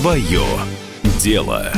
Свое дело.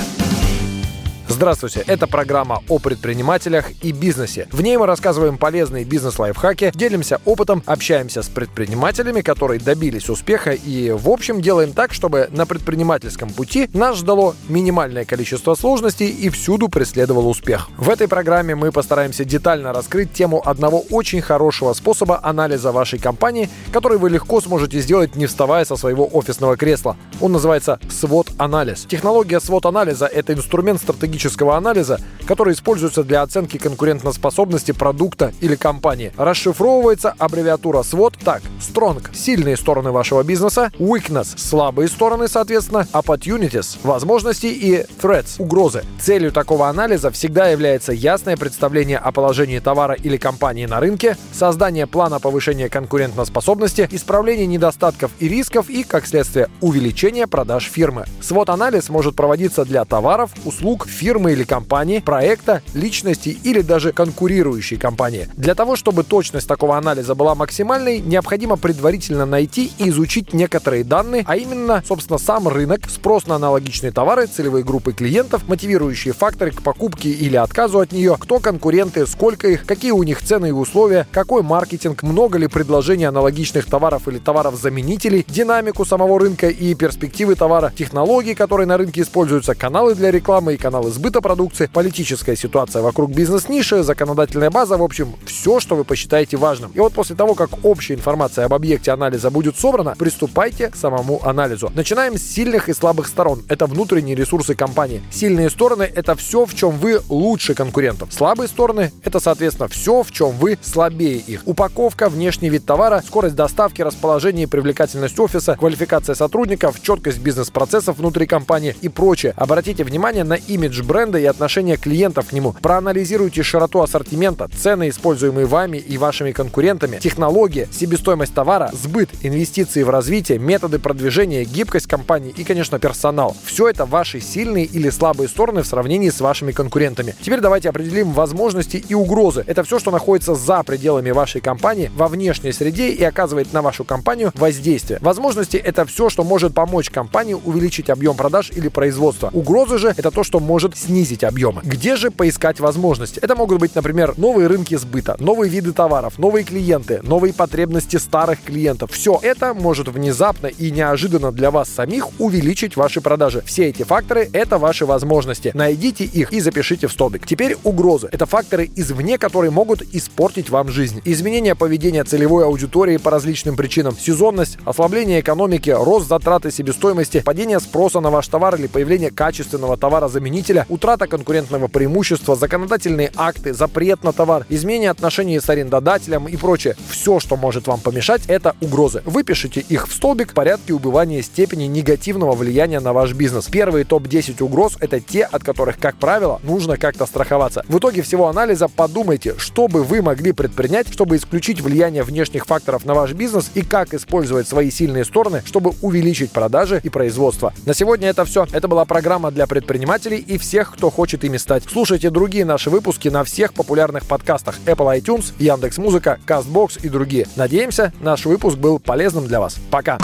Здравствуйте, это программа о предпринимателях и бизнесе. В ней мы рассказываем полезные бизнес-лайфхаки, делимся опытом, общаемся с предпринимателями, которые добились успеха и, в общем, делаем так, чтобы на предпринимательском пути нас ждало минимальное количество сложностей и всюду преследовал успех. В этой программе мы постараемся детально раскрыть тему одного очень хорошего способа анализа вашей компании, который вы легко сможете сделать, не вставая со своего офисного кресла. Он называется SWOT-анализ. Технология SWOT-анализа — это инструмент стратегического статистического анализа, который используется для оценки конкурентоспособности продукта или компании. Расшифровывается аббревиатура SWOT так. Strong – сильные стороны вашего бизнеса, Weakness – слабые стороны, соответственно, Opportunities – возможности и Threats – угрозы. Целью такого анализа всегда является ясное представление о положении товара или компании на рынке, создание плана повышения конкурентоспособности, исправление недостатков и рисков и, как следствие, увеличение продаж фирмы. SWOT-анализ может проводиться для товаров, услуг, фирм фирмы или компании, проекта, личности или даже конкурирующей компании. Для того, чтобы точность такого анализа была максимальной, необходимо предварительно найти и изучить некоторые данные, а именно, собственно, сам рынок, спрос на аналогичные товары, целевые группы клиентов, мотивирующие факторы к покупке или отказу от нее, кто конкуренты, сколько их, какие у них цены и условия, какой маркетинг, много ли предложений аналогичных товаров или товаров-заменителей, динамику самого рынка и перспективы товара, технологии, которые на рынке используются, каналы для рекламы и каналы сбыта, сбыта продукции, политическая ситуация вокруг бизнес-ниши, законодательная база, в общем, все, что вы посчитаете важным. И вот после того, как общая информация об объекте анализа будет собрана, приступайте к самому анализу. Начинаем с сильных и слабых сторон. Это внутренние ресурсы компании. Сильные стороны — это все, в чем вы лучше конкурентов. Слабые стороны — это, соответственно, все, в чем вы слабее их. Упаковка, внешний вид товара, скорость доставки, расположение и привлекательность офиса, квалификация сотрудников, четкость бизнес-процессов внутри компании и прочее. Обратите внимание на имидж бренда и отношение клиентов к нему. Проанализируйте широту ассортимента, цены, используемые вами и вашими конкурентами, технологии, себестоимость товара, сбыт, инвестиции в развитие, методы продвижения, гибкость компании и, конечно, персонал. Все это ваши сильные или слабые стороны в сравнении с вашими конкурентами. Теперь давайте определим возможности и угрозы. Это все, что находится за пределами вашей компании, во внешней среде и оказывает на вашу компанию воздействие. Возможности — это все, что может помочь компании увеличить объем продаж или производства. Угрозы же — это то, что может снизить объемы. Где же поискать возможности? Это могут быть, например, новые рынки сбыта, новые виды товаров, новые клиенты, новые потребности старых клиентов. Все это может внезапно и неожиданно для вас самих увеличить ваши продажи. Все эти факторы — это ваши возможности. Найдите их и запишите в столбик. Теперь угрозы. Это факторы извне, которые могут испортить вам жизнь. Изменение поведения целевой аудитории по различным причинам. Сезонность, ослабление экономики, рост затраты себестоимости, падение спроса на ваш товар или появление качественного товара-заменителя, утрата конкурентного преимущества, законодательные акты, запрет на товар, изменение отношений с арендодателем и прочее. Все, что может вам помешать, это угрозы. Выпишите их в столбик в порядке убывания степени негативного влияния на ваш бизнес. Первые топ-10 угроз — это те, от которых, как правило, нужно как-то страховаться. В итоге всего анализа подумайте, что бы вы могли предпринять, чтобы исключить влияние внешних факторов на ваш бизнес и как использовать свои сильные стороны, чтобы увеличить продажи и производство. На сегодня это все. Это была программа для предпринимателей и всех тех, кто хочет ими стать. Слушайте другие наши выпуски на всех популярных подкастах Apple iTunes, Яндекс Музыка, Castbox и другие. Надеемся, наш выпуск был полезным для вас. Пока!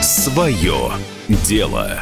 Свое дело.